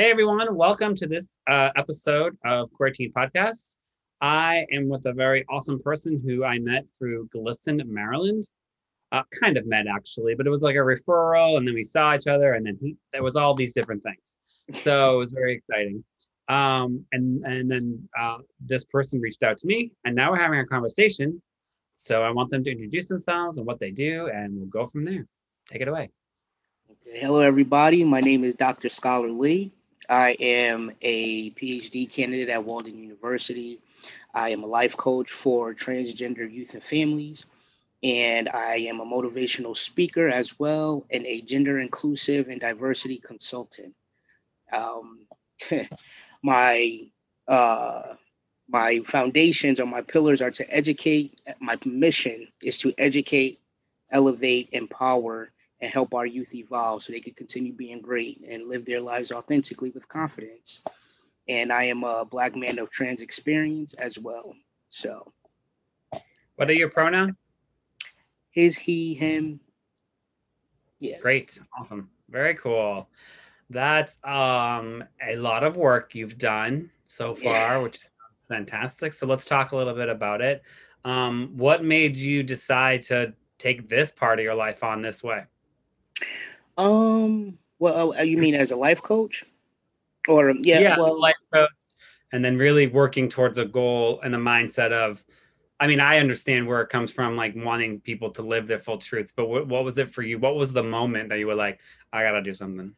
Hey everyone, welcome to this uh, episode of Teen Podcast. I am with a very awesome person who I met through GLSEN, Maryland. Uh, kind of met actually, but it was like a referral, and then we saw each other, and then he there was all these different things. So it was very exciting. Um, and and then uh, this person reached out to me, and now we're having a conversation. So I want them to introduce themselves and what they do, and we'll go from there. Take it away. Hello, everybody. My name is Dr. Scholar Lee. I am a PhD candidate at Walden University. I am a life coach for transgender youth and families, and I am a motivational speaker as well, and a gender inclusive and diversity consultant. Um, my uh, my foundations or my pillars are to educate. My mission is to educate, elevate, empower, and help our youth evolve so they can continue being great and live their lives authentically with confidence. And I am a black man of trans experience as well. So, what are your pronouns? His, he, him. Yeah. Great. Awesome. Very cool. That's um a lot of work you've done so far, yeah. which is fantastic. So let's talk a little bit about it. Um, what made you decide to take this part of your life on this way? Um. Well, uh, you mean as a life coach, or um, yeah, yeah, well, life coach, and then really working towards a goal and a mindset of. I mean, I understand where it comes from, like wanting people to live their full truths. But what, what was it for you? What was the moment that you were like, I gotta do something?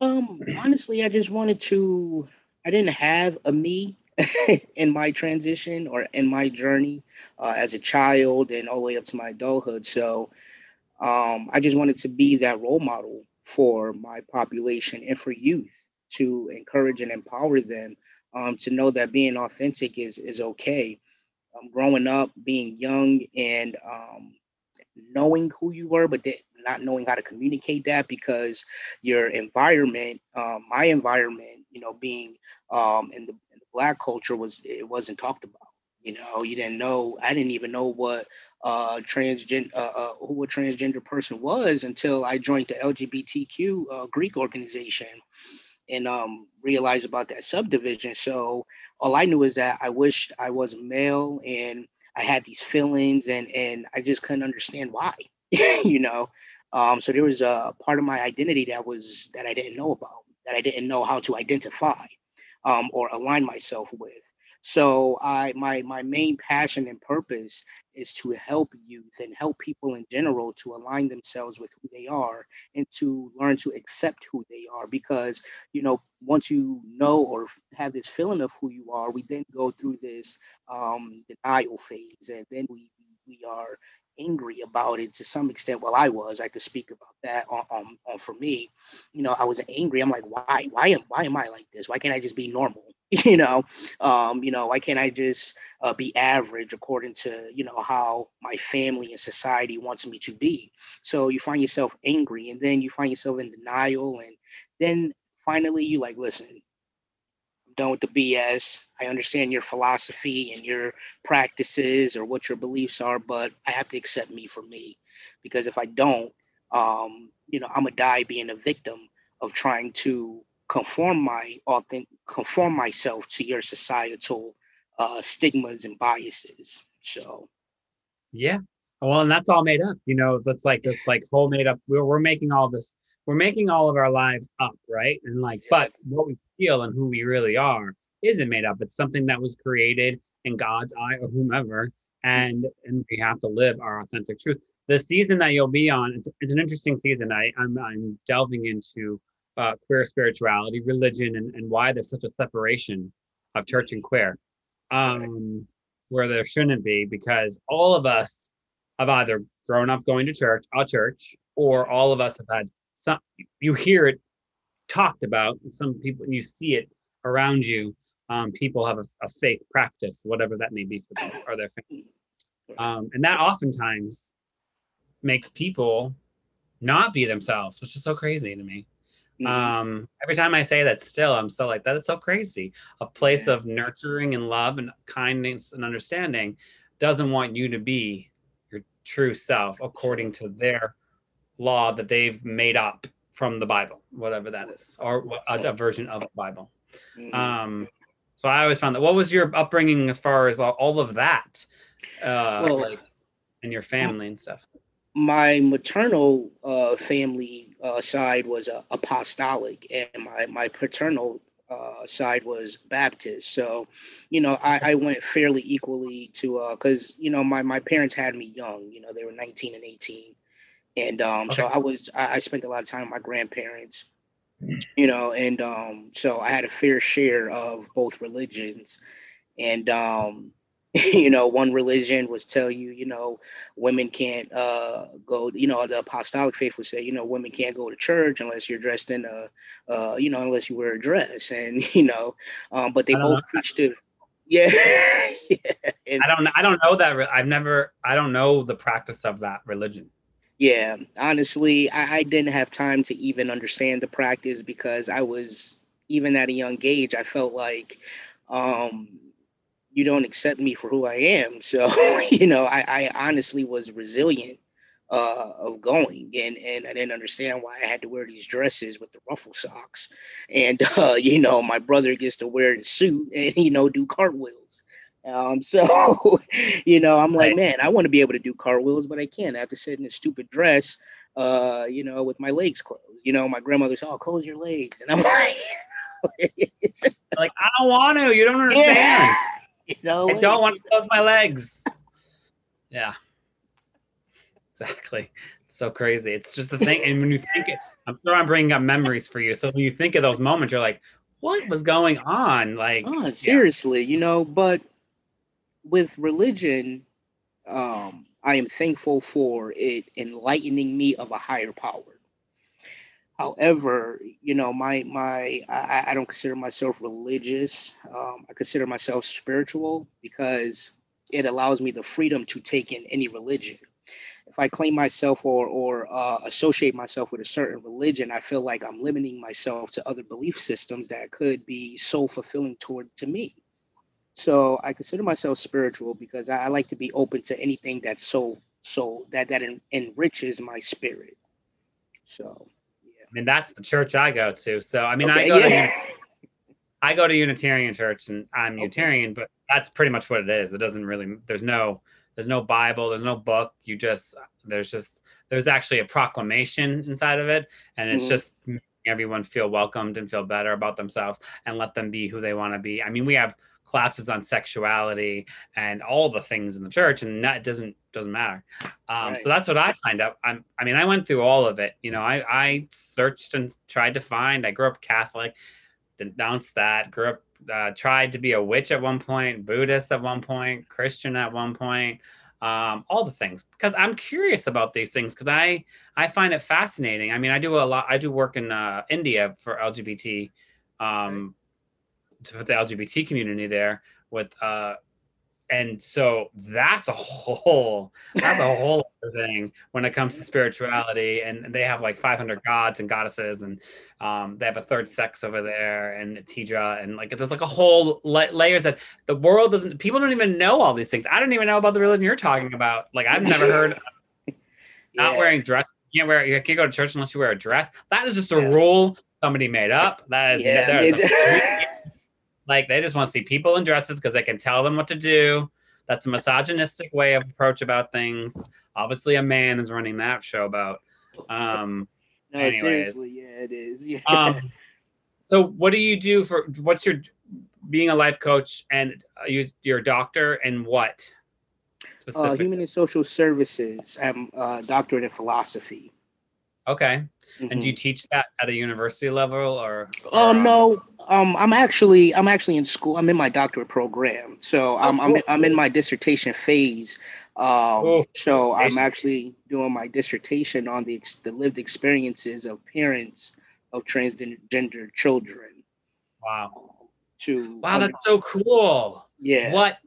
Um, honestly, I just wanted to. I didn't have a me in my transition or in my journey uh, as a child and all the way up to my adulthood. So um, I just wanted to be that role model for my population and for youth to encourage and empower them um, to know that being authentic is is okay. Um, growing up, being young, and um, knowing who you were, but not knowing how to communicate that because your environment, um, my environment, you know, being um, in the, in the black culture was it wasn't talked about. You know, you didn't know. I didn't even know what uh, transgender uh, uh, who a transgender person was until I joined the LGBTQ uh, Greek organization and um, realized about that subdivision. So all I knew is that I wished I was male and I had these feelings and and I just couldn't understand why, you know. Um, so there was a part of my identity that was that I didn't know about, that I didn't know how to identify um, or align myself with. So I my my main passion and purpose is to help youth and help people in general to align themselves with who they are and to learn to accept who they are because you know once you know or have this feeling of who you are we then go through this um, denial phase and then we we are angry about it to some extent. Well, I was. I could speak about that on, on, on for me. You know, I was angry. I'm like, why? Why am why am I like this? Why can't I just be normal? you know, um, you know, why can't I just uh, be average according to you know how my family and society wants me to be? So you find yourself angry, and then you find yourself in denial, and then finally you like, listen, I'm done with the BS. I understand your philosophy and your practices or what your beliefs are, but I have to accept me for me. Because if I don't, um, you know, I'm gonna die being a victim of trying to conform my authentic conform myself to your societal uh, stigmas and biases. So yeah. Well, and that's all made up. You know, that's like this like whole made up. We're we're making all this we're making all of our lives up, right? And like, but what we feel and who we really are isn't made up. It's something that was created in God's eye or whomever, and and we have to live our authentic truth. The season that you'll be on, it's, it's an interesting season. I, I'm I'm delving into uh, queer spirituality, religion, and, and why there's such a separation of church and queer, um, where there shouldn't be, because all of us have either grown up going to church, a church, or all of us have had some. You hear it talked about. Some people, and you see it around you. Um, people have a, a faith practice, whatever that may be for them or their family, um, and that oftentimes makes people not be themselves, which is so crazy to me. Mhm. Um, every time I say that, still, I'm still like, that is so crazy. A place of nurturing and love and kindness and understanding doesn't want you to be your true self according to their law that they've made up from the Bible, whatever that is, or a, a version of the Bible. Mhm. Um, so I always found that. What was your upbringing as far as all, all of that, uh, Well, like, and your family and stuff? my maternal uh, family uh, side was uh, apostolic, and my my paternal uh, side was Baptist. So, you know, I, I went fairly equally to because you know my my parents had me young. You know, they were 19 and 18, and um, so I was I, I spent a lot of time with my grandparents. You know, and um, so I had a fair share of both religions, and um, you know, one religion was tell you, you know, women can't uh, go. You know, the apostolic faith would say, you know, women can't go to church unless you're dressed in a, uh, you know, unless you wear a dress, and you know, um, but they both know. preach to, yeah, yeah, and, I don't. I don't know that. re- I've never. I don't know the practice of that religion. yeah. Honestly, I, I didn't have time to even understand the practice because I was even at a young age. I felt like. Um, you don't accept me for who I am. So, you know, I, I honestly was resilient uh, of going and, and I didn't understand why I had to wear these dresses with the ruffle socks. And, uh, you know, my brother gets to wear the suit and, you know, do cartwheels. Um, so, you know, I'm like, man, I want to be able to do cartwheels, but I can't. I have to sit in a stupid dress, uh, you know, with my legs closed. You know, my grandmother's, oh, close your legs. And I'm like, Like I don't want to. You don't understand. yeah. You know, I don't want to close my legs. Yeah. Exactly. It's so crazy. It's just the thing. And when you think it, I'm sure I'm bringing up memories for you. So when you think of those moments, you're like, what was going on? Like, Oh, seriously, you know, but with religion, um, I am thankful for it enlightening me of a higher power. However, you know, my my I, I don't consider myself religious. Um, I consider myself spiritual because it allows me the freedom to take in any religion. If I claim myself or or uh, associate myself with a certain religion, I feel like I'm limiting myself to other belief systems that could be so fulfilling toward to me. So I consider myself spiritual because I, I like to be open to anything that's so so that that en- enriches my spirit. So I mean, that's the church I go to. So I mean, I Okay, go to. I go to Unitarian church and I'm Okay. Unitarian, but that's pretty much what it is. It doesn't really there's no there's no Bible, there's no book. You just there's just there's actually a proclamation inside of it, and it's Mhm. just making everyone feel welcomed and feel better about themselves and let them be who they want to be. I mean, we have classes on sexuality and all the things in the church, and that doesn't doesn't matter. Um, Right. So that's what I find out. I'm, I mean, I went through all of it. You know, I I searched and tried to find. I grew up Catholic denounced that grew up uh, tried to be a witch at one point buddhist at one point christian at one point um, all the things because i'm curious about these things because i i find it fascinating i mean i do a lot i do work in uh, india for lgbt um for the lgbt community there with uh and so that's a whole that's a whole other thing when it comes to spirituality. And they have like 500 gods and goddesses and um, they have a third sex over there and Tidra and like there's like a whole la- layers that the world doesn't people don't even know all these things. I don't even know about the religion you're talking about. Like i've never heard of not wearing dress. You can't wear you can't go to church unless you wear a dress. That is just a Yeah. rule somebody made up. That is Yeah, there is a- it's- like they just want to see people in dresses because they can tell them what to do. That's a misogynistic way of approach about things. Obviously, a man is running that show about. Um, no, anyways. seriously, yeah, it is. Yeah. um, so, what do you do for? What's your being a life coach and uh, you, you're a doctor and what uh, human and social services. I'm a doctorate in philosophy. okay, and do you Mhm. teach that at a university level or? Oh or, um, no, um, I'm actually I'm actually in school. I'm in my doctorate program, so I'm I'm. I'm in my dissertation phase. Um, oh, so I'm actually doing my dissertation on the, the lived experiences of parents of transgender children. Wow. To wow, that's so cool. Yeah. What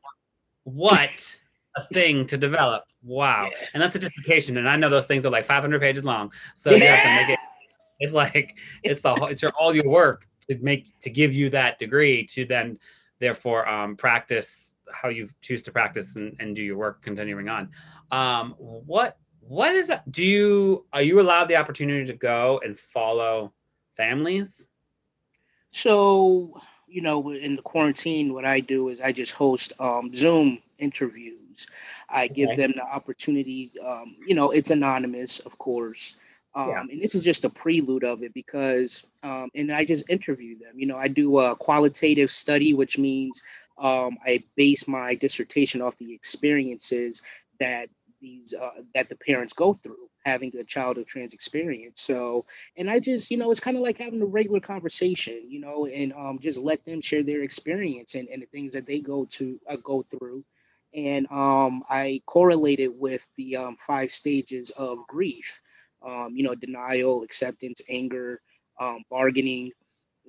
what a thing to develop. Wow. Yeah. And that's a dissertation. And I know those things are like 500 pages long. So yeah. you have to make it, it's like, it's the, it's your, all your work make, to give you that degree to then therefore um, practice how you choose to practice and, and do your work continuing on. Um, what, what is that? Do you, are you allowed the opportunity to go and follow families? So, you know, in the quarantine, what I do is I just host um, Zoom interviews. I okay. give them the opportunity. Um, you know, it's anonymous, of course. Um, yeah. And this is just a prelude of it because, um, and I just interview them. You know, I do a qualitative study, which means um, I base my dissertation off the experiences that these uh, that the parents go through having a child of trans experience. So, and I just, you know, it's kind of like having a regular conversation, you know, and um, just let them share their experience and, and the things that they go to uh, go through. And um, I correlated with the um, five stages of grief, um, you know, denial, acceptance, anger, um, bargaining.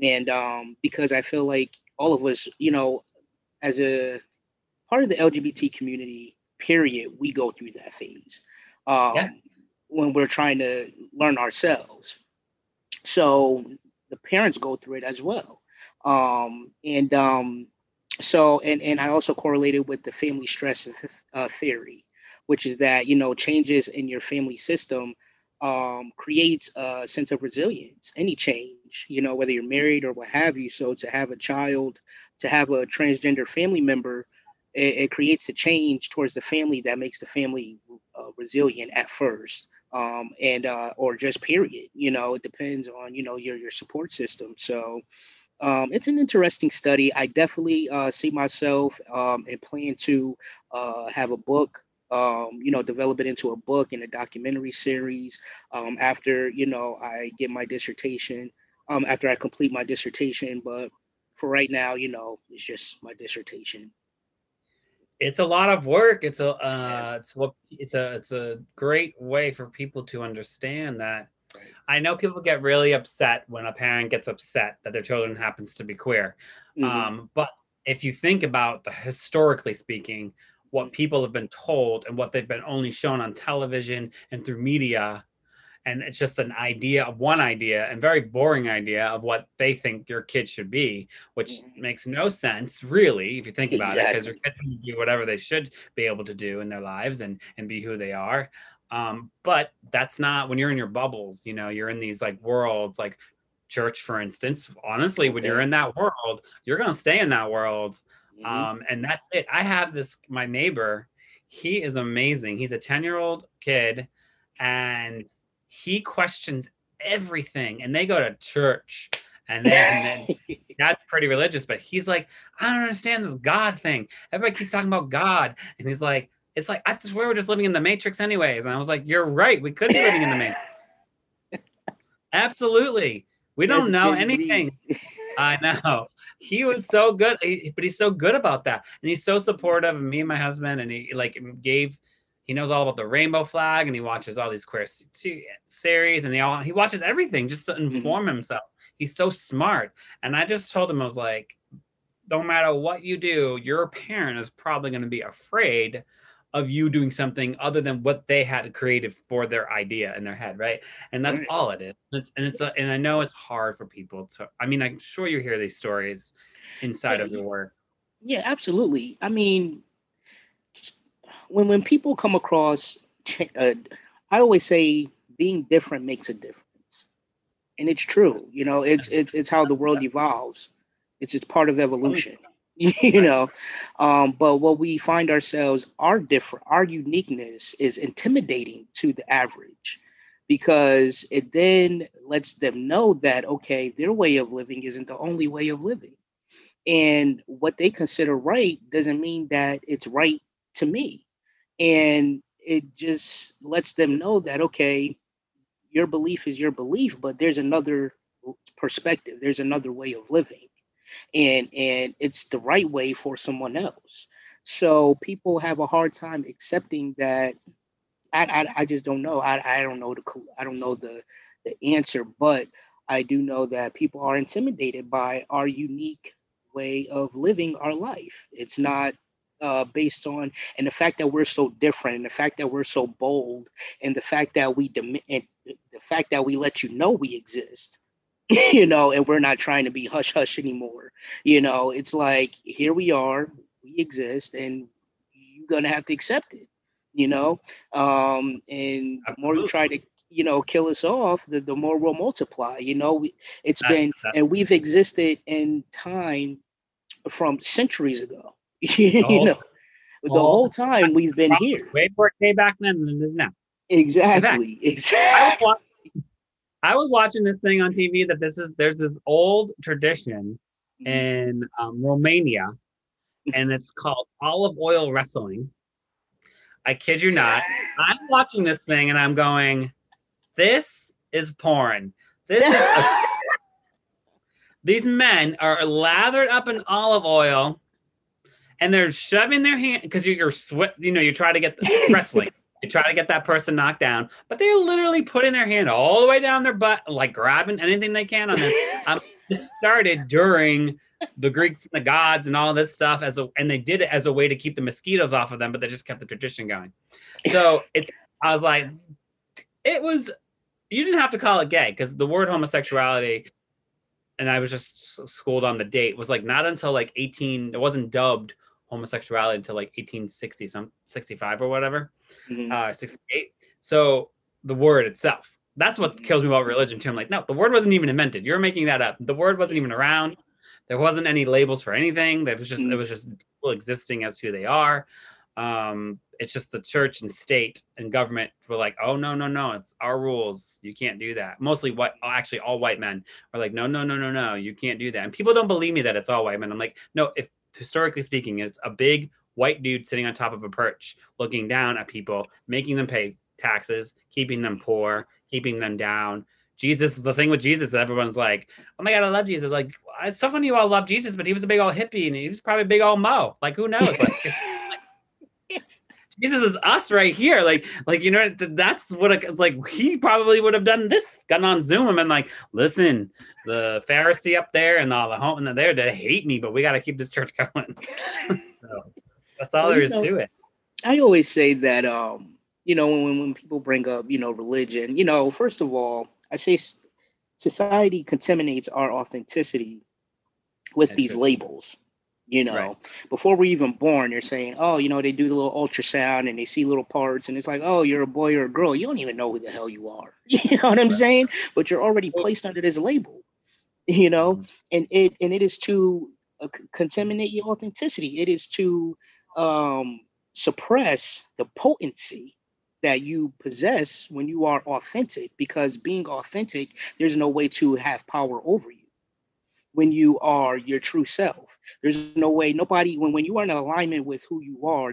And um, because I feel like all of us, you know, as a part of the LGBT community, period, we go through that phase. Um, yeah when we're trying to learn ourselves. So the parents go through it as well. Um, and um, so, and, and I also correlated with the family stress uh, theory, which is that, you know, changes in your family system um, creates a sense of resilience, any change, you know, whether you're married or what have you. So to have a child, to have a transgender family member, it, it creates a change towards the family that makes the family uh, resilient at first um, and uh, or just period. You know, it depends on you know your your support system. So um, it's an interesting study. I definitely uh, see myself um, and plan to uh, have a book. Um, you know, develop it into a book and a documentary series um, after you know I get my dissertation. Um, after I complete my dissertation, but for right now, you know, it's just my dissertation it's a lot of work. It's a uh, it's what it's a it's a great way for people to understand that. I know people get really upset when a parent gets upset that their children happens to be queer. Mm-hmm. Um, but if you think about the historically speaking, what people have been told and what they've been only shown on television and through media, and it's just an idea of one idea and very boring idea of what they think your kid should be which mm-hmm. makes no sense really if you think about exactly. it because your kids can do whatever they should be able to do in their lives and and be who they are um, but that's not when you're in your bubbles you know you're in these like worlds like church for instance honestly when you're in that world you're going to stay in that world mm-hmm. um, and that's it. I have this my neighbor he is amazing. He's a 10 year old kid and he questions everything and they go to church and then, and then that's pretty religious but he's like i don't understand this god thing. Everybody keeps talking about god and he's like it's like i swear we're just living in the matrix anyways. And i was like you're right we could be living in the matrix. Absolutely. We don't know anything. I know he was so good but he's so good about that and he's so supportive of me and my husband and he like gave he knows all about the rainbow flag and he watches all these queer series and he all he watches everything just to mm-hmm. inform mm-hmm. himself. He's so smart. And I just told him I was like, no matter what you do, your parent is probably going to be afraid of you doing something other than what they had created for their idea in their head, right? And that's right. all it is. It's, and it's a, and I know it's hard for people to. I mean, I'm sure you hear these stories inside yeah, of your work. Yeah, absolutely. I mean, when when people come across, uh, I always say being different makes a difference, and it's true. You know, it's it's it's how the world evolves. It's it's part of evolution. you know, um, but what we find ourselves are different. Our uniqueness is intimidating to the average because it then lets them know that okay, their way of living isn't the only way of living. And what they consider right doesn't mean that it's right to me and it just lets them know that okay your belief is your belief but there's another perspective there's another way of living and and it's the right way for someone else So people have a hard time accepting that. I, I, I just don't know. I, I don't know the I don't know the the answer, but I do know that people are intimidated by our unique way of living our life. It's not uh, based on, and the fact that we're so different, and the fact that we're so bold, and the fact that we dem- the fact that we let you know we exist, you know, and we're not trying to be hush hush anymore. You know, it's like here we are, we exist, and you're gonna have to accept it. You know, um, and the more you try to you know kill us off the, the more we'll multiply you know? We, it's that's, been that's, and we've existed in time from centuries ago you whole, know? The whole, whole time we've been here. way more day back then than it is now. Exactly exactly. I I was, watching this thing on tv that this is there's this old tradition mm-hmm. in um, romania and it's called olive oil wrestling i kid you not i'm watching this thing and i'm going this is porn. This is a, these men are lathered up in olive oil and they're shoving their hand because you're sweat, you know, you try to get the wrestling. You try to get that person knocked down, but they're literally putting their hand all the way down their butt, like grabbing anything they can on them. Um, this started during the Greeks and the gods and all this stuff as a, and they did it as a way to keep the mosquitoes off of them, but they just kept the tradition going. So it's, I was like, it was you didn't have to call it gay because the word homosexuality and i was just schooled on the date was like not until like 18 it wasn't dubbed homosexuality until like 1860 some 65 or whatever mm-hmm. uh 68 so the word itself that's what mm-hmm. kills me about religion too i'm like no the word wasn't even invented you're making that up the word wasn't even around there wasn't any labels for anything that was just mm-hmm. it was just people existing as who they are um it's just the church and state and government were like, oh no, no, no, it's our rules. You can't do that. Mostly white, actually all white men are like, no, no, no, no, no, you can't do that. And people don't believe me that it's all white men. I'm like, no, if historically speaking, it's a big white dude sitting on top of a perch, looking down at people, making them pay taxes, keeping them poor, keeping them down. Jesus, the thing with Jesus, everyone's like, oh my God, I love Jesus. Like, it's so funny you all love Jesus, but he was a big old hippie and he was probably a big old mo. Like, who knows? Like, Jesus is us right here. Like, like you know, that's what a, like he probably would have done this, gotten on Zoom and been like, listen, the Pharisee up there and all the home and there they hate me, but we got to keep this church going. so that's all well, there is know, to it. I always say that, um, you know, when when people bring up, you know, religion, you know, first of all, I say society contaminates our authenticity with these labels you know right. before we're even born they're saying oh you know they do the little ultrasound and they see little parts and it's like oh you're a boy or a girl you don't even know who the hell you are you know what i'm right. saying but you're already placed under this label you know mm-hmm. and it and it is to uh, contaminate your authenticity it is to um suppress the potency that you possess when you are authentic because being authentic there's no way to have power over you when you are your true self. There's no way nobody when when you are in alignment with who you are,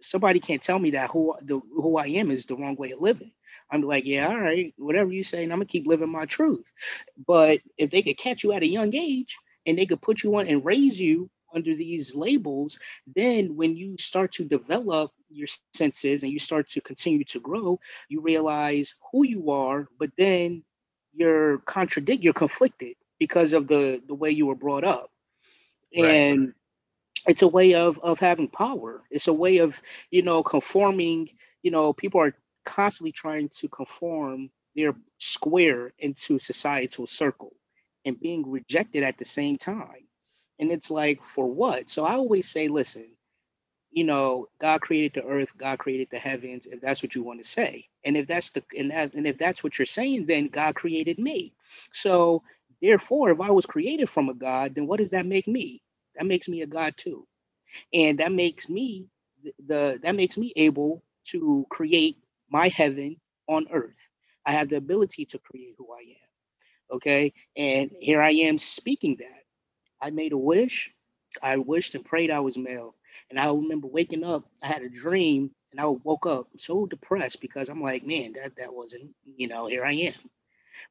somebody can't tell me that who the who I am is the wrong way of living. I'm like, yeah, all right, whatever you say, and I'm gonna keep living my truth. But if they could catch you at a young age and they could put you on and raise you under these labels, then when you start to develop your senses and you start to continue to grow, you realize who you are, but then you're contradict, you're conflicted because of the the way you were brought up. Right. and it's a way of of having power. It's a way of you know conforming you know people are constantly trying to conform their square into societal circle and being rejected at the same time. And it's like for what? So i always say listen you know god created the earth god created the heavens if that's what you want to say. And if that's the and, that, and if that's what you're saying then god created me. So Therefore, if I was created from a God, then what does that make me? That makes me a God too. And that makes me the, the that makes me able to create my heaven on earth. I have the ability to create who I am. Okay. And here I am speaking that. I made a wish. I wished and prayed I was male. And I remember waking up, I had a dream and I woke up so depressed because I'm like, man, that that wasn't, you know, here I am.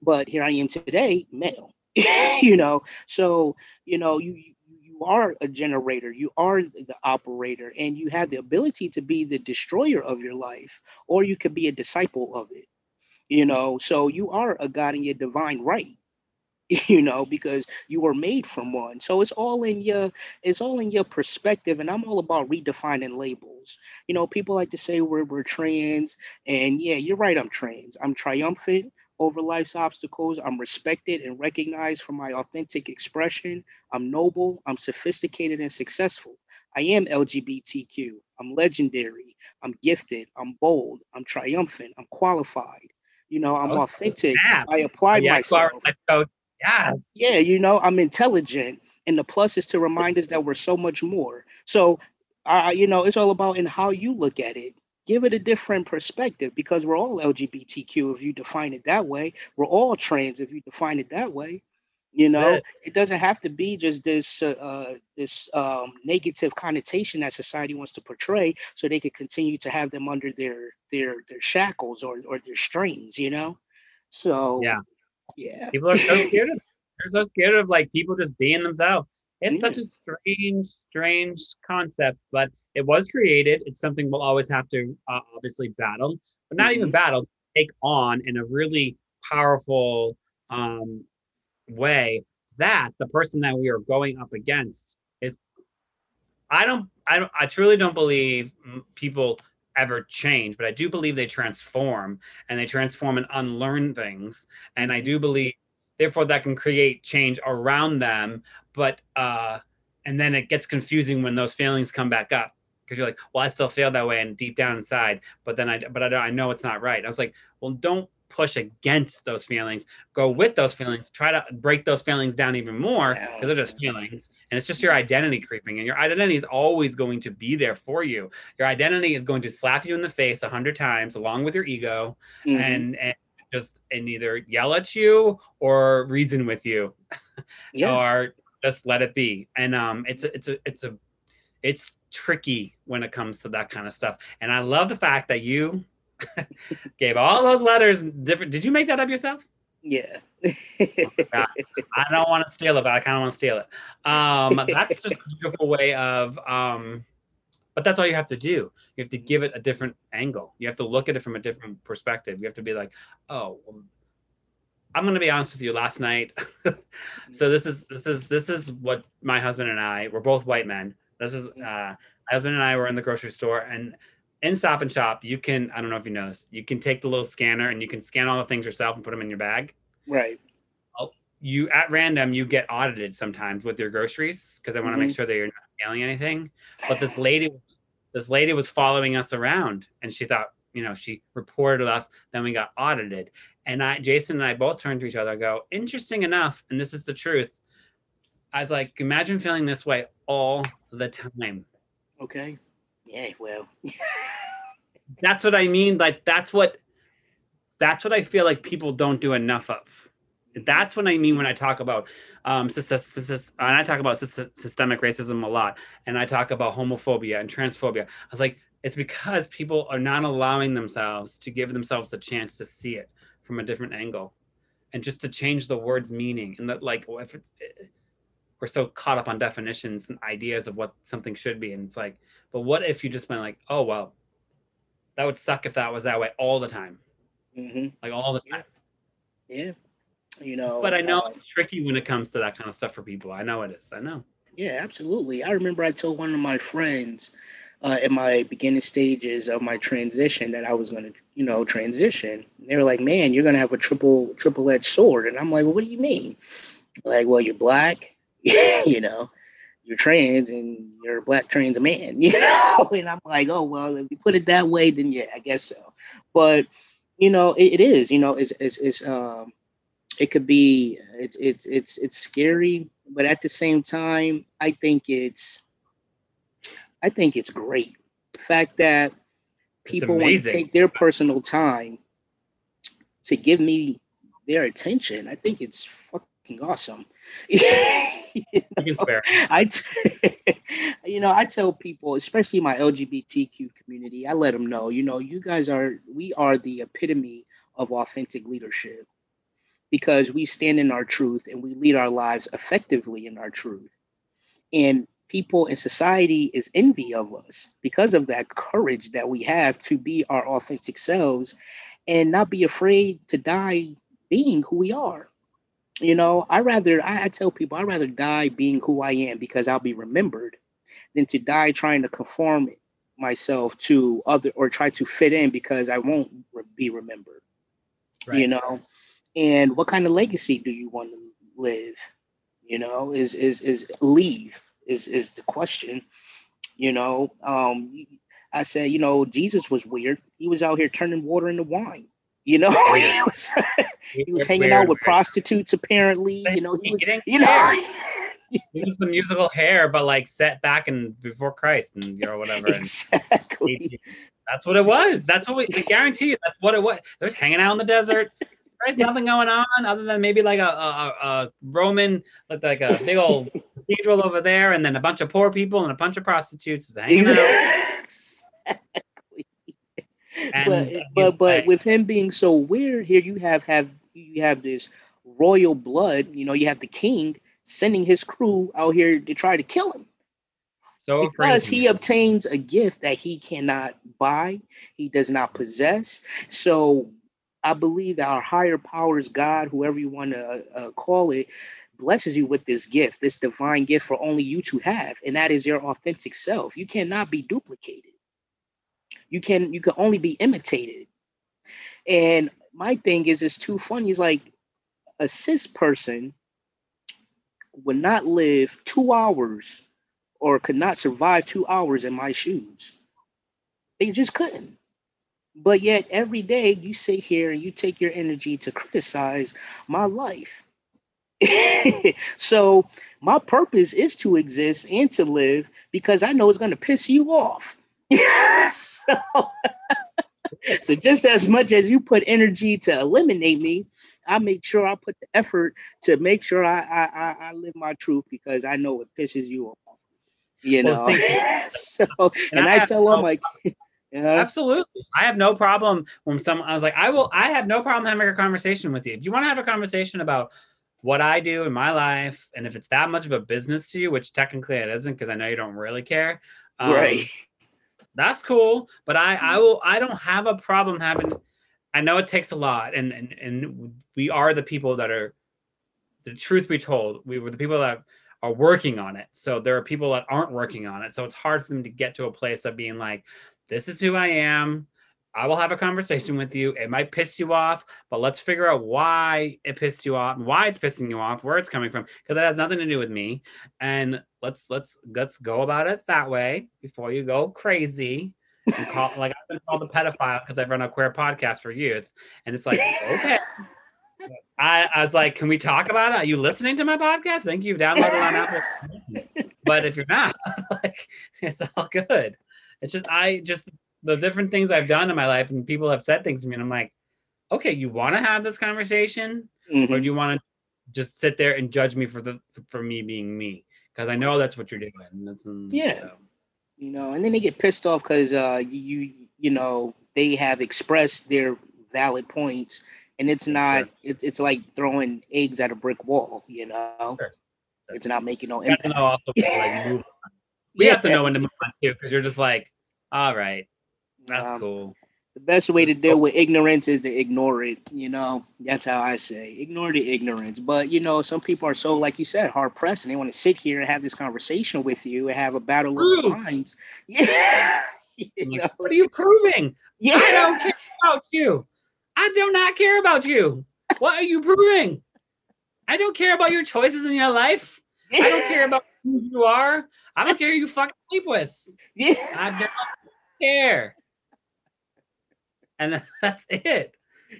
But here I am today, male. you know so you know you you are a generator, you are the operator, and you have the ability to be the destroyer of your life, or you could be a disciple of it. You know, so you are a God in your divine right. You know, because you were made from one. So it's all in your it's all in your perspective. And I'm all about redefining labels. You know, people like to say we're we're trans, and yeah, you're right, I'm trans. I'm triumphant over life's obstacles. I'm respected and recognized for my authentic expression. I'm noble, I'm sophisticated and successful. I am LGBTQ. I'm legendary. I'm gifted. I'm bold. I'm triumphant. I'm qualified. You know, I'm authentic. Snap. I apply yeah, myself. yes. Yeah, you know, I'm intelligent. And the plus is to remind us that we're so much more. So, uh, you know, it's all about in how you look at it give it a different perspective because we're all LGBTQ if you define it that way. We're all trans if you define it that way. You know, yeah. it doesn't have to be just this uh, uh, this um, negative connotation that society wants to portray, so they can continue to have them under their their their shackles or or their strings. You know, so yeah, yeah. People are so scared of they're so scared of like people just being themselves. It's such a strange, strange concept, but it was created. It's something we'll always have to uh, obviously battle, but not mm-hmm. even battle, take on in a really powerful um, way. That the person that we are going up against is, I don't, I don't, I truly don't believe people ever change, but I do believe they transform and they transform and unlearn things. And I do believe therefore that can create change around them but uh and then it gets confusing when those feelings come back up because you're like well i still feel that way and deep down inside but then i but i, I know it's not right. I was like well don't push against those feelings go with those feelings try to break those feelings down even more because they're just feelings and it's just your identity creeping and your identity is always going to be there for you. Your identity is going to slap you in the face a hundred times along with your ego mm-hmm. and, and just and either yell at you or reason with you. Yeah. or just let it be. And um it's a it's a it's a it's tricky when it comes to that kind of stuff. And i love the fact that you gave all those letters different did you make that up yourself? Yeah. Oh i don't want to steal it but i kind of want to steal it. Um that's just a beautiful way of um but that's all you have to do. You have to give it a different angle. You have to look at it from a different perspective. You have to be like, oh, I'm going to be honest with you. Last night, so this is this is this is what my husband and I. We're both white men. This is uh, my husband and I were in the grocery store and in Stop and Shop, you can I don't know if you know this. You can take the little scanner and you can scan all the things yourself and put them in your bag. Right. Oh, you at random you get audited sometimes with your groceries because I want to mm-hmm. make sure that you're not scaling anything. But this lady this lady was following us around and she thought, you know, she reported us, then we got audited. And I, Jason and I both turned to each other, and go, interesting enough, and this is the truth. I was like, imagine feeling this way all the time. Okay. Yeah, well. that's what I mean. Like that's what that's what I feel like people don't do enough of that's what I mean when I talk about um, and I talk about systemic racism a lot, and I talk about homophobia and transphobia. I was like, it's because people are not allowing themselves to give themselves the chance to see it from a different angle, and just to change the word's meaning. And that, like, if it's eh, we're so caught up on definitions and ideas of what something should be, and it's like, but what if you just went like, oh well, that would suck if that was that way all the time, mm-hmm. like all the time. Yeah you know but i know uh, it's tricky when it comes to that kind of stuff for people. I know it is. I know. Yeah absolutely. I remember i told one of my friends uh, in my beginning stages of my transition that i was going to you know transition. They were like man you're going to have a triple triple edged sword. And i'm like well, what do you mean? Like well you're black you know you're trans and you're a black trans man you know? And i'm like oh well if you put it that way then yeah i guess so. But you know it, it is you know it's, it's, it's um it could be it's it's it's it's scary, but at the same time, I think it's I think it's great. The fact that people want to take their personal time to give me their attention, I think it's fucking awesome. you know, I, t- you know, I tell people, especially my LGBTQ community, I let them know, you know, you guys are, we are the epitome of authentic leadership because we stand in our truth and we lead our lives effectively in our truth. And people in society is envy of us because of that courage that we have to be our authentic selves and not be afraid to die being who we are. You know, I rather I, I tell people I rather die being who I am because I'll be remembered than to die trying to conform myself to other or try to fit in because I won't re- be remembered. Right. You know, and what kind of legacy do you want to live? You know, is is is leave is is the question. You know, um, I said, you know, Jesus was weird. He was out here turning water into wine. You know, he was he was hanging out with prostitutes apparently. You know, he was you know. he was the musical hair, but like set back and before Christ and you know whatever. Exactly. that's what it was. That's what we, we guarantee you. That's what it was. There's hanging out in the desert. There's nothing going on other than maybe like a, a, a Roman, like a big old cathedral over there, and then a bunch of poor people and a bunch of prostitutes exactly. And but uh, but, but with him being so weird, here you have have you have this royal blood. You know, you have the king sending his crew out here to try to kill him. So because he obtains a gift that he cannot buy, he does not possess. So I believe that our higher powers, God, whoever you want to uh, uh, call it, blesses you with this gift, this divine gift for only you to have, and that is your authentic self. You cannot be duplicated. You can you can only be imitated. And my thing is, it's too funny. It's like a cis person would not live two hours or could not survive two hours in my shoes. They just couldn't. But yet every day you sit here and you take your energy to criticize my life. so my purpose is to exist and to live because I know it's going to piss you off. so, so just as much as you put energy to eliminate me, I make sure I put the effort to make sure I I, I live my truth because I know it pisses you off. You know, well, so and, and I, I tell them like. Yeah. Absolutely. I have no problem when someone I was like, I will I have no problem having a conversation with you. If you want to have a conversation about what I do in my life, and if it's that much of a business to you, which technically it isn't, because I know you don't really care. Um, right. That's cool. But I I will I don't have a problem having I know it takes a lot, and and and we are the people that are. The truth be told, we were the people that are working on it. So there are people that aren't working on it. So it's hard for them to get to a place of being like, "This is who I am. I will have a conversation with you. It might piss you off, but let's figure out why it pissed you off, and why it's pissing you off, where it's coming from, because it has nothing to do with me. And let's let's let's go about it that way before you go crazy and call like I've been called a pedophile because I've run a queer podcast for youth, and it's like okay. I, I was like, can we talk about it? Are you listening to my podcast? I think you've downloaded on Apple. but if you're not, like, it's all good. It's just I just the different things I've done in my life, and people have said things to me, and I'm like, okay, you want to have this conversation, mm-hmm. or do you want to just sit there and judge me for the for me being me? Because I know that's what you're doing. And that's, yeah. So you know, and then they get pissed off because uh, you you know they have expressed their valid points, and it's not sure. it's it's like throwing eggs at a brick wall. You know, sure. it's not making no impact. Know also, like, we yeah. have to know when to move on too, because you're just like, all right, that's um, cool the best way to deal with ignorance is to ignore it. You know, that's how I say ignore the ignorance. But you know, some people are so, like you said, hard pressed, and they want to sit here and have this conversation with you and have a battle Prove. of minds. Yeah. like, what are you proving? Yeah. I don't care about you. I do not care about you. What are you proving? I don't care about your choices in your life. I don't care about who you are. I don't care who you fucking sleep with. Yeah. I don't care and that's it.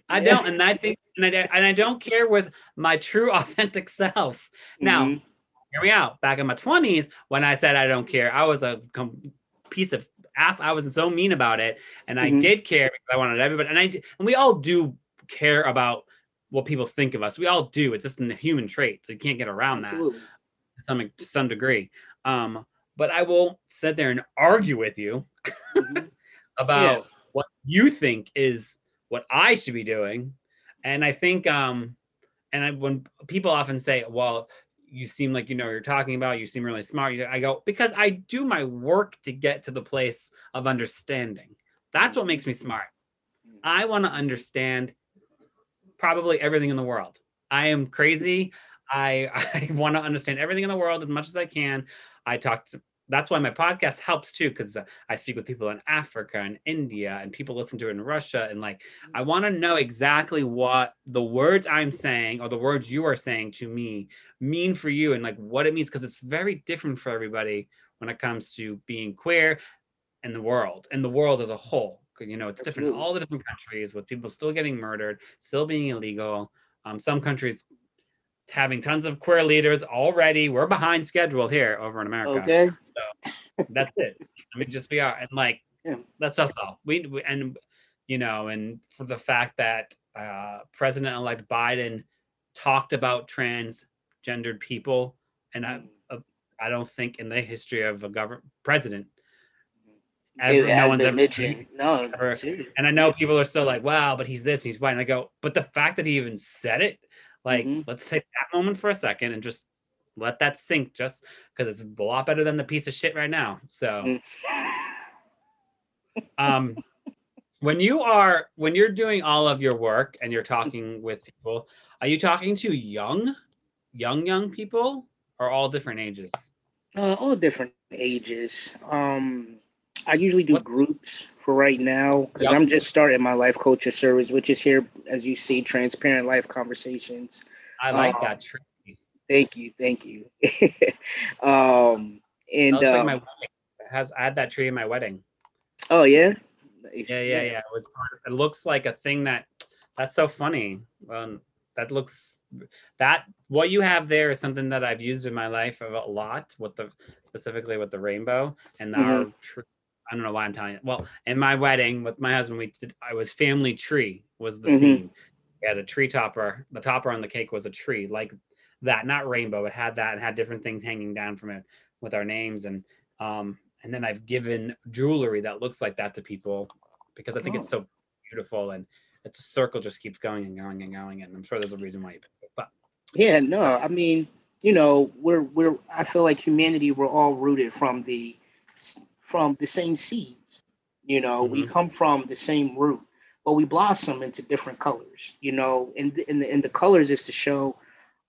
I don't, and I think, and I, and I don't care with my true authentic self. Now, mm-hmm. hear me out. Back in my twenties, when I said I don't care, I was a com- piece of ass. I was so mean about it, and mm-hmm. I did care because I wanted everybody, and I and we all do care about what people think of us. We all do. It's just a human trait. You can't get around Absolutely. that to some to some degree. Um, but I won't sit there and argue with you mm-hmm. about. Yeah what you think is what I should be doing. And I think, um, and I, when people often say, well, you seem like you know what you're talking about. You seem really smart. I go because I do my work to get to the place of understanding. That's what makes me smart. I want to understand probably everything in the world. I am crazy. I I want to understand everything in the world as much as I can. I talk to that's why my podcast helps too because i speak with people in africa and india and people listen to it in russia and like i want to know exactly what the words i'm saying or the words you are saying to me mean for you and like what it means because it's very different for everybody when it comes to being queer and the world and the world as a whole you know it's different in all the different countries with people still getting murdered still being illegal. Um, some countries having tons of queer leaders already. We're behind schedule here over in America. Okay. So that's it. I mean, just we are, and like yeah. that's us all. We, we, and you know, and for the fact that uh, President-elect Biden talked about transgendered people, and I, uh, I don't think in the history of a government president. Ever, no one's ever mentioned. No, ever, and I know people are still like, "Wow," but he's this, he's white. And I go, but the fact that he even said it like, mm-hmm. let's take that moment for a second and just let that sink just because it's a lot better than the piece of shit right now. So, mm. um, when you are when you're doing all of your work and you're talking with people, are you talking to young, young, young people or all different ages? Uh, all different ages. Um, I usually do what? groups for right now because yep. I'm just starting my life coaching service, which is here, as you see, transparent life conversations. I like um, that. Tree. Thank you, thank you. um, and uh, like my um, has I had that tree in my wedding. Oh yeah. Yeah, yeah, yeah. It was. It looks like a thing that. That's so funny. Um, that looks that what you have there is something that I've used in my life a lot with the specifically with the rainbow and mm-hmm. our tree I don't know why I'm telling you. Well, in my wedding with my husband, we did, I was family tree was the mm-hmm. theme. We had a tree topper. The topper on the cake was a tree like that, not rainbow. It had that and had different things hanging down from it with our names. And um, and then I've given jewelry that looks like that to people because I think oh. it's so beautiful and it's a circle just keeps going and going and going. And I'm sure there's a reason why you picked it. But yeah, no, I mean, you know, we're we're I feel like humanity, we're all rooted from the from the same seeds. You know, mm-hmm. we come from the same root, but we blossom into different colors. You know, and and the, and the colors is to show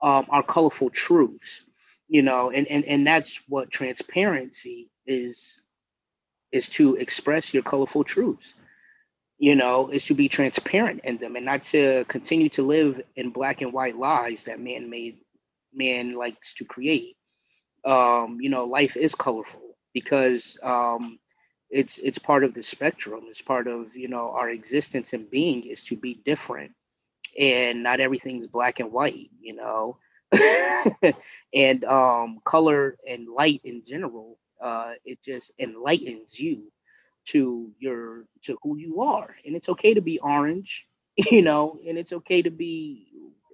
um, our colorful truths. You know, and and and that's what transparency is is to express your colorful truths. You know, is to be transparent in them and not to continue to live in black and white lies that man made man likes to create. Um, you know, life is colorful because um, it's it's part of the spectrum. It's part of you know our existence and being is to be different, and not everything's black and white. You know, and um, color and light in general, uh, it just enlightens you to your to who you are, and it's okay to be orange, you know, and it's okay to be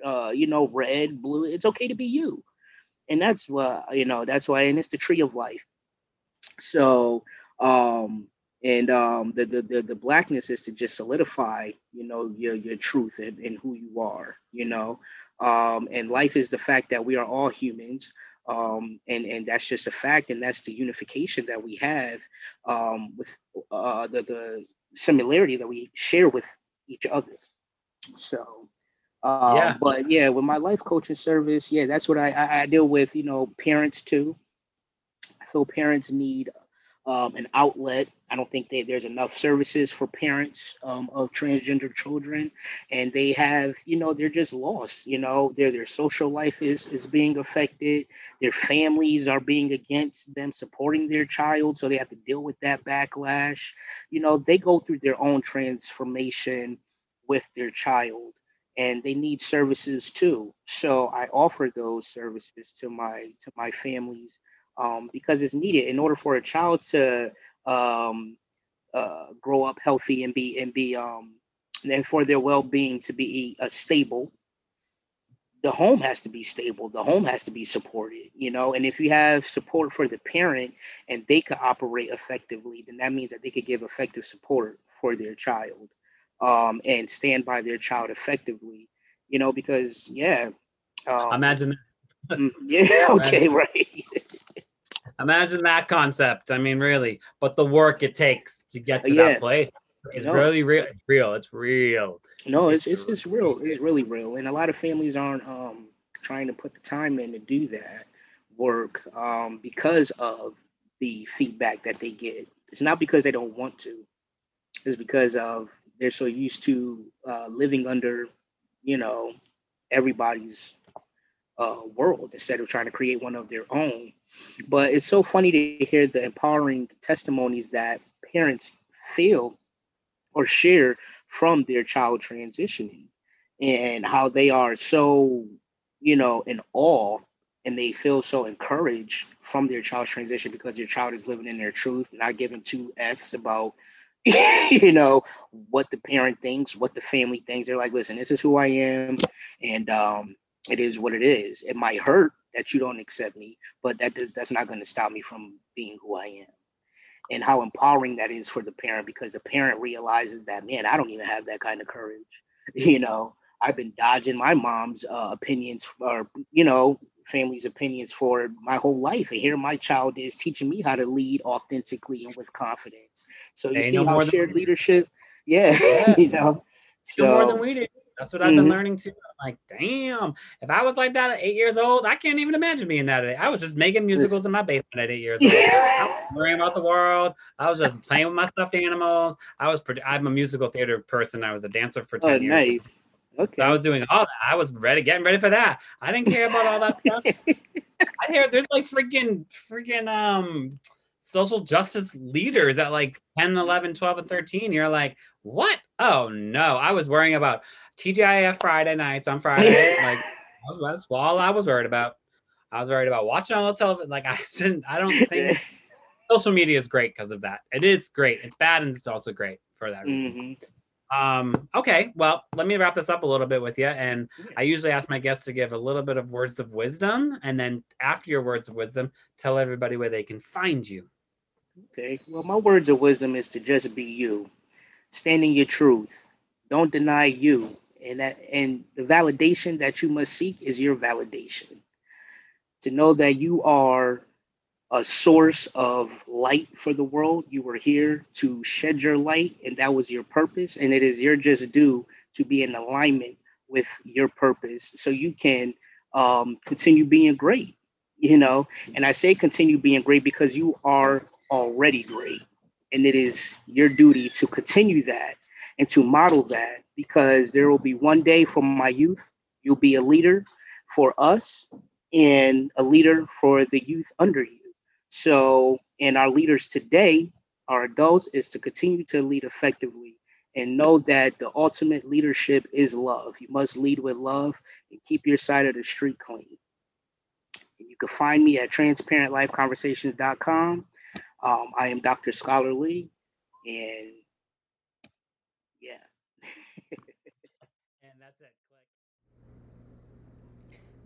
uh, you know red, blue. It's okay to be you, and that's what you know. That's why, and it's the tree of life so, um, and um, the, the, the the blackness is to just solidify, you know, your your truth and, and who you are, you know. Um, and life is the fact that we are all humans, um, and and that's just a fact, and that's the unification that we have um, with uh, the the similarity that we share with each other. So, um, yeah. But yeah, with my life coaching service, yeah, that's what I, I, I deal with. You know, parents too feel parents need um, an outlet. I don't think there's enough services for parents um, of transgender children, and they have, you know, they're just lost. You know, their their social life is is being affected. Their families are being against them supporting their child, so they have to deal with that backlash. You know, they go through their own transformation with their child, and they need services too. So I offer those services to my to my families um, because it's needed in order for a child to um, uh, grow up healthy and be and be um, and for their well-being to be uh, stable the home has to be stable the home has to be supported you know and if you have support for the parent and they could operate effectively then that means that they could give effective support for their child um, and stand by their child effectively you know because yeah um, imagine Mm, yeah. Okay. Right. Imagine that concept. I mean, really, but the work it takes to get to Yeah. that place is No. really real. It's Real. It's real. No, it's It's it's real. It's really real, and a lot of families aren't um trying to put the time in to do that work um because of the feedback that they get. It's not because they don't want to. It's because of they're so used to uh, living under, you know, everybody's uh, world instead of trying to create one of their own. But it's so funny to hear the empowering testimonies that parents feel or share from their child transitioning and how they are so, you know, in awe and they feel so encouraged from their child's transition because their child is living in their truth, not giving two F's about, you know, what the parent thinks, what the family thinks. They're like, listen, this is who I am, and um, it is what it is. It might hurt that you don't accept me, but that does that's not going to stop me from being who I am. And how empowering that is for the parent because the parent realizes that, man, I don't even have that kind of courage. You know, I've been dodging my mom's uh, opinions or, you know, family's opinions for my whole life. And here my child is teaching me how to lead authentically and with confidence. So you They see know how shared leadership, yeah, Yeah. you know. No more than we do. That's what I've been Mhm. learning too. I'm like, damn, if I was like that at eight years old, I can't even imagine being that. At, I was just making musicals in my basement at eight years old. I was worrying about the world. I was just playing with my stuffed animals. I was, I'm a musical theater person. I was a dancer for 10 oh, years. nice. Okay. So I was doing all that. I was ready, getting ready for that. I didn't care about all that stuff. I hear there's like freaking, freaking, um, social justice leaders at like 10, 11, 12, and 13. You're like, what? Oh no. I was worrying about TGIF Friday nights on Friday. like, that's all I was worried about. I was worried about watching all the television. Like, I didn't, I don't think social media is great because of that. It is great. It's bad and it's also great for that reason. Mhm. Um, okay, well, let me wrap this up a little bit with you. And. I usually ask my guests to give a little bit of words of wisdom. And then after your words of wisdom, tell everybody where they can find you. Okay. Well, my words of wisdom is to just be you. Stand in your truth. Don't deny you. And that and the validation that you must seek is your validation. To know that you are a source of light for the world. You were here to shed your light, and that was your purpose. And it is your just due to be in alignment with your purpose so you can um, continue being great. You know, and I say continue being great because you are already great. And it is your duty to continue that and to model that because there will be one day for my youth, you'll be a leader for us and a leader for the youth under you. So, and our leaders today, our adults, is to continue to lead effectively and know that the ultimate leadership is love. You must lead with love and keep your side of the street clean. And you can find me at transparentlifeconversations.com. Um, I am Dr. Scholar Lee, and yeah. And that's it.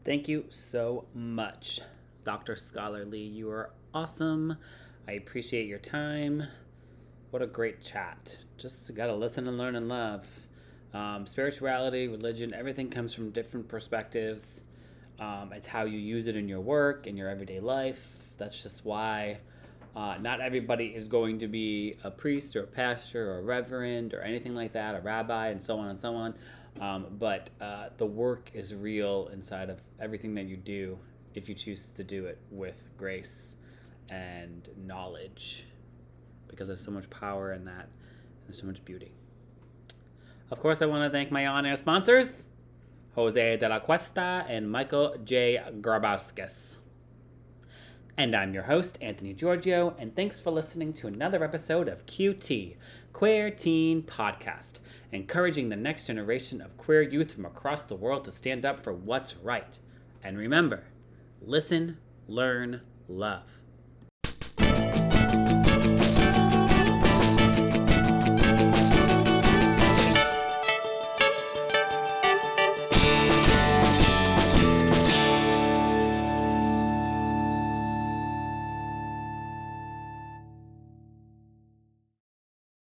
Thank you so much, Dr. Scholar Lee. You are awesome. I appreciate your time. What a great chat. Just got to listen and learn and love. Um, spirituality, religion, everything comes from different perspectives. Um, it's how you use it in your work, in your everyday life. That's just why uh, not everybody is going to be a priest or a pastor or a reverend or anything like that, a rabbi, and so on and so on. Um, but uh, the work is real inside of everything that you do if you choose to do it with grace and knowledge because there's so much power in that. And there's so much beauty. Of course, I want to thank my on air sponsors Jose de la Cuesta and Michael J. Grabowskis. And I'm your host, Anthony Giorgio, and thanks for listening to another episode of QT, Queer Teen Podcast, encouraging the next generation of queer youth from across the world to stand up for what's right. And remember, listen, learn, love.